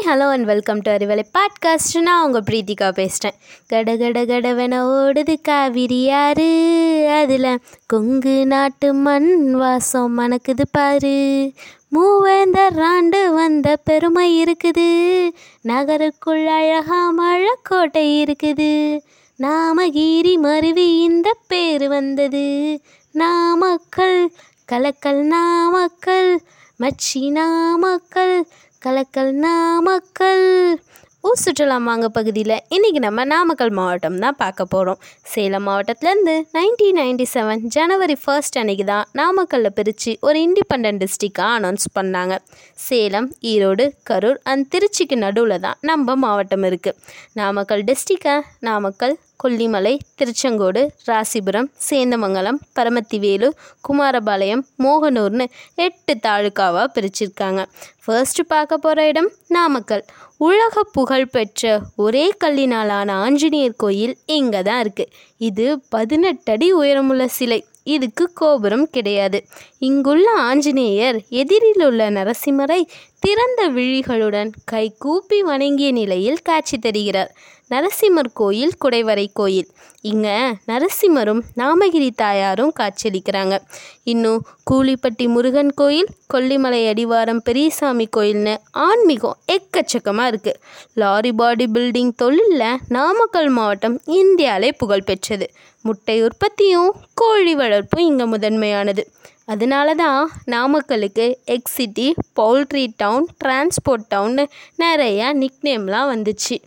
hi hello and welcome to Arivalai podcast. நான் உங்கள் பிரீத்திகா பேசுகிறேன் கட கட கடவென ஓடுது காவிரியாரு அதில் கொங்கு நாட்டு மண் வாசம் மணக்குது பாரு. மூவேந்தராண்டு வந்த பெருமை இருக்குது. நகருக்குள் அழகா மழக்கோட்டை இருக்குது. நாமகிரி மருவி இந்த பேர் வந்தது. நாமக்கல் கலக்கல் நாமக்கல் மச்சி நாமக்கல் கலக்கல் நாமக்கல். ஊர் சுற்றுலா மாங்க பகுதியில் இன்றைக்கி நம்ம நாமக்கல் மாவட்டம் தான் பார்க்க போகிறோம் சேலம் மாவட்டத்துலேருந்து நைன்டீன் நைன்டி செவன் ஜனவரி ஃபர்ஸ்ட் அன்னைக்கு தான் நாமக்கல்லை பிரித்து ஒரு இண்டிபெண்ட் டிஸ்ட்ரிக்டாக அனௌன்ஸ் பண்ணாங்க. சேலம் ஈரோடு கரூர் அண்ட் திருச்சிக்கு நடுவில் தான் நம்ம மாவட்டம் இருக்குது நாமக்கல் டிஸ்ட்ரிக்டை நாமக்கல் கொல்லிமலை திருச்செங்கோடு ராசிபுரம் சேந்தமங்கலம் பரமத்திவேலு குமாரபாளையம் மோகனூர்னு எட்டு தாலுக்காவாக பிரிச்சிருக்காங்க. ஃபர்ஸ்ட் பார்க்க போகிற இடம் நாமக்கல். உலக புகழ் பெற்ற ஒரே கல்லினாலான ஆஞ்சநேயர் கோயில் இங்கே தான் இருக்குது இது பதினெட்டு அடி உயரமுள்ள சிலை. இதுக்கு கோபுரம் கிடையாது. இங்குள்ள ஆஞ்சநேயர் எதிரில் உள்ள நரசிம்மரை திறந்த விழிகளுடன் கை கூப்பி வணங்கிய நிலையில் காட்சி தருகிறார். நரசிம்மர் கோயில் குடைவரை கோயில். இங்கே நரசிம்மரும் நாமகிரி தாயாரும் காட்சியளிக்கிறாங்க. இன்னும் கூலிப்பட்டி முருகன் கோயில் கொல்லிமலை அடிவாரம் பெரியசாமி கோயில்னு ஆன்மீகம் எக்கச்சக்கமாக இருக்குது லாரி பாடி பில்டிங் தொழிலில் நாமக்கல் மாவட்டம் இந்தியாவிலே புகழ்பெற்றது முட்டை உற்பத்தியும் கோழி வளர்ப்பும் இங்கே முதன்மையானது. அதனால தான் நாமக்கலுக்கு egg city poultry town transport டவுன்னு நிறையா நிக்நேம்லாம் வந்துச்சு.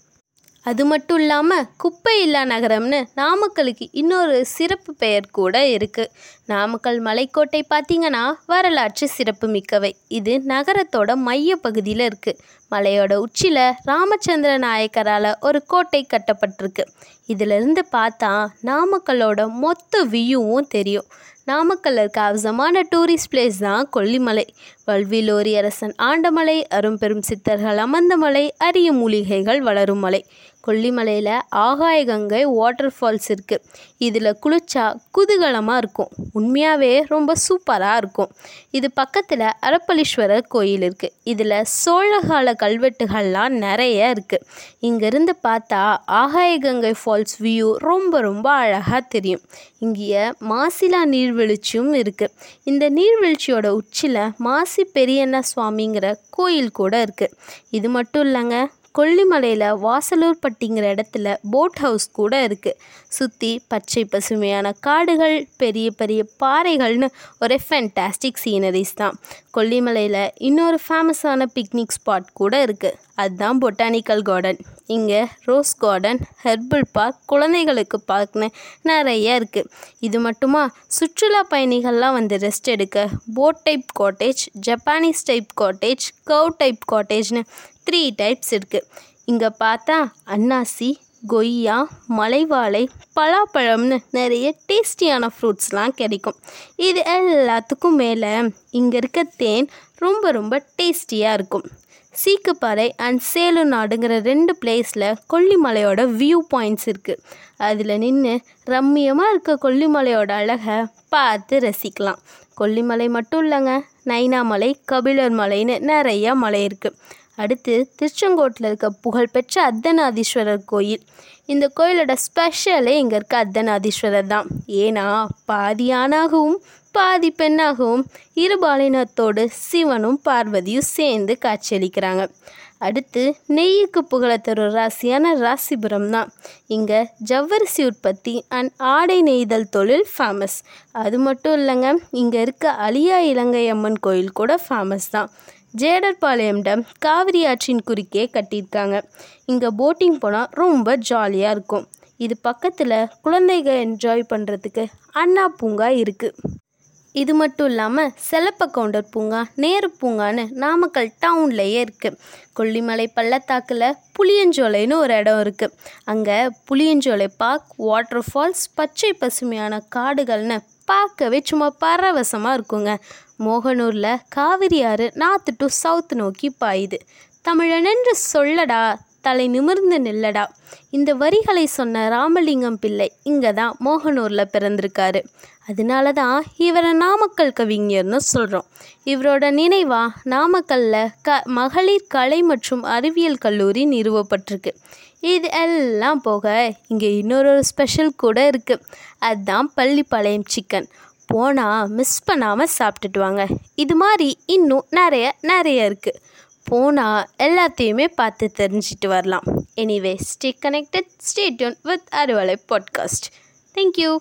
அது மட்டும் இல்லாமல் குப்பை இல்லா நகரம்னு நாமக்கலுக்கு இன்னொரு சிறப்பு பெயர் கூட இருக்குது நாமக்கல் மலைக்கோட்டை பார்த்திங்கன்னா வரலாற்று சிறப்பு மிக்கவை. இது நகரத்தோட மைய பகுதியில் இருக்குது மலையோட உச்சியில் ராமச்சந்திர நாயக்கரால் ஒரு கோட்டை கட்டப்பட்டிருக்கு. இதிலிருந்து பார்த்தா நாமக்கல்லோட மொத்த வியூவும் தெரியும். நாமக்கல்ல இருக்க அவசமான டூரிஸ்ட் பிளேஸ் தான் கொல்லிமலை. வல்விலோரி அரசன் ஆண்டமலை அரும்பெரும் சித்தர்கள் அமர்ந்த மலை அரிய மூலிகைகள் வளரும் மலை. கொல்லிமலையில் ஆகாய கங்கை வாட்டர் ஃபால்ஸ் இருக்குது இதில் குளிச்சா குதூகலமாக இருக்கும். உண்மையாகவே ரொம்ப சூப்பராக இருக்கும். இது பக்கத்தில் அரப்பளீஸ்வரர் கோயில் இருக்குது இதில் சோழகால கல்வெட்டுகள்லாம் நிறைய இருக்குது இங்கேருந்து பார்த்தா ஆகாய கங்கை ஃபால்ஸ் வியூ ரொம்ப ரொம்ப அழகாக தெரியும். இங்கே மாசிலா நீர்வீழ்ச்சியும் இருக்குது இந்த நீர்வீழ்ச்சியோட உச்சியில் மாசி பெரியண்ண சுவாமிங்கிற கோயில் கூட இருக்குது இது மட்டும் இல்லைங்க கொல்லிமலையில் வாசலூர்பட்டிங்கிற இடத்துல போட் ஹவுஸ் கூட இருக்குது சுற்றி பச்சை பசுமையான காடுகள் பெரிய பெரிய பாறைகள்னு ஒரு ஃபென்டாஸ்டிக் சீனரிஸ் தான். கொல்லிமலையில் இன்னொரு ஃபேமஸான பிக்னிக் ஸ்பாட் கூட இருக்குது அதுதான் பொட்டானிக்கல் கார்டன் இங்கே ரோஸ் கார்டன் ஹெர்பல் பார்க் குழந்தைகளுக்கு பார்க்னு நிறைய இருக்குது இது மட்டுமா சுற்றுலா பயணிகள்லாம் வந்து ரெஸ்ட் எடுக்க boat type cottage Japanese type cottage cow type காட்டேஜ்னு three types இருக்குது இங்கே பார்த்தா அன்னாசி கொய்யா மலைவாழை பலாப்பழம்னு நிறைய டேஸ்டியான ஃப்ரூட்ஸ்லாம் கிடைக்கும். இது எல்லாத்துக்கும் மேலே இங்கே இருக்க தேன் ரொம்ப ரொம்ப டேஸ்டியாக இருக்கும். சீக்குப்பாறை அண்ட் சேலு நாடுங்கிற ரெண்டு பிளேஸில் கொல்லிமலையோட வியூ பாயிண்ட்ஸ் இருக்குது அதில் நின்று ரம்மியமாக இருக்க கொல்லிமலையோட அழகை பார்த்து ரசிக்கலாம். கொல்லிமலை மட்டும் இல்லைங்க நைனாமலை கபிலர் மலைன்னு நிறையா மலை இருக்குது அடுத்து திருச்செங்கோட்டில் இருக்க புகழ்பெற்ற அர்த்தநாதீஸ்வரர் கோயில். இந்த கோயிலோட ஸ்பெஷலே இங்கே இருக்க அர்த்தநாதீஸ்வரர் தான். ஏன்னா பாதி ஆணாகவும் பாதி பெண்ணாகவும் இருபாலினத்தோடு சிவனும் பார்வதியும் சேர்ந்து காட்சியளிக்கிறாங்க. அடுத்து நெய்யுக்கு புகழத்தரும் ராசியான ராசிபுரம் தான். இங்கே ஜவ்வரிசி உற்பத்தி அண்ட் ஆடை நெய்தல் தொழில் ஃபேமஸ் அது மட்டும் இல்லைங்க இங்கே இருக்க அலியா இலங்கை அம்மன் கோயில் கூட ஃபேமஸ் தான். ஜேடர்பாளையம்டம் காவிரி ஆற்றின் குறுக்கே கட்டியிருக்காங்க. இங்கே போட்டிங் போனால் ரொம்ப ஜாலியாக இருக்கும். இது பக்கத்தில் குழந்தைங்க என்ஜாய் பண்ணுறதுக்கு அண்ணா பூங்கா இருக்குது இது மட்டும் இல்லாமல் செலப்ப கவுண்டர் பூங்கா நேரு பூங்கான்னு நாமக்கல் டவுன்லேயே இருக்குது கொல்லிமலை பள்ளத்தாக்கில் புளியஞ்சோலைன்னு ஒரு இடம் இருக்குது அங்கே புளியஞ்சோலை பார்க் வாட்டர் ஃபால்ஸ் பச்சை பசுமையான காடுகள்னு பார்க்கவே சும்மா பரவசமாக இருக்குங்க. மோகனூரில் காவிரி ஆறு நார்த்து டு சவுத் நோக்கி பாயுது. தமிழனென்று சொல்லடா தலை நிமிர்ந்து நில்லடா. இந்த வரிகளை சொன்ன ராமலிங்கம் பிள்ளை இங்கே தான் மோகனூரில் பிறந்திருக்காரு. அதனால தான் இவரை நாமக்கல் கவிஞர்னு சொல்கிறோம் இவரோட நினைவாக நாமக்கல்லில் க மகளிர் கலை மற்றும் அறிவியல் கல்லூரி நிறுவப்பட்டிருக்கு. இது எல்லாம் போக இங்கே இன்னொரு ஸ்பெஷல் கூட இருக்குது அதுதான் பள்ளிப்பாளையம் சிக்கன் போனால் மிஸ் பண்ணாமல் சாப்பிட்டுட்டு வாங்க. இது மாதிரி இன்னும் நிறைய நிறைய இருக்குது போனால் எல்லாத்தையுமே பார்த்து தெரிஞ்சிட்டு வரலாம். Anyway stay connected stay tune with Arivalai podcast thank you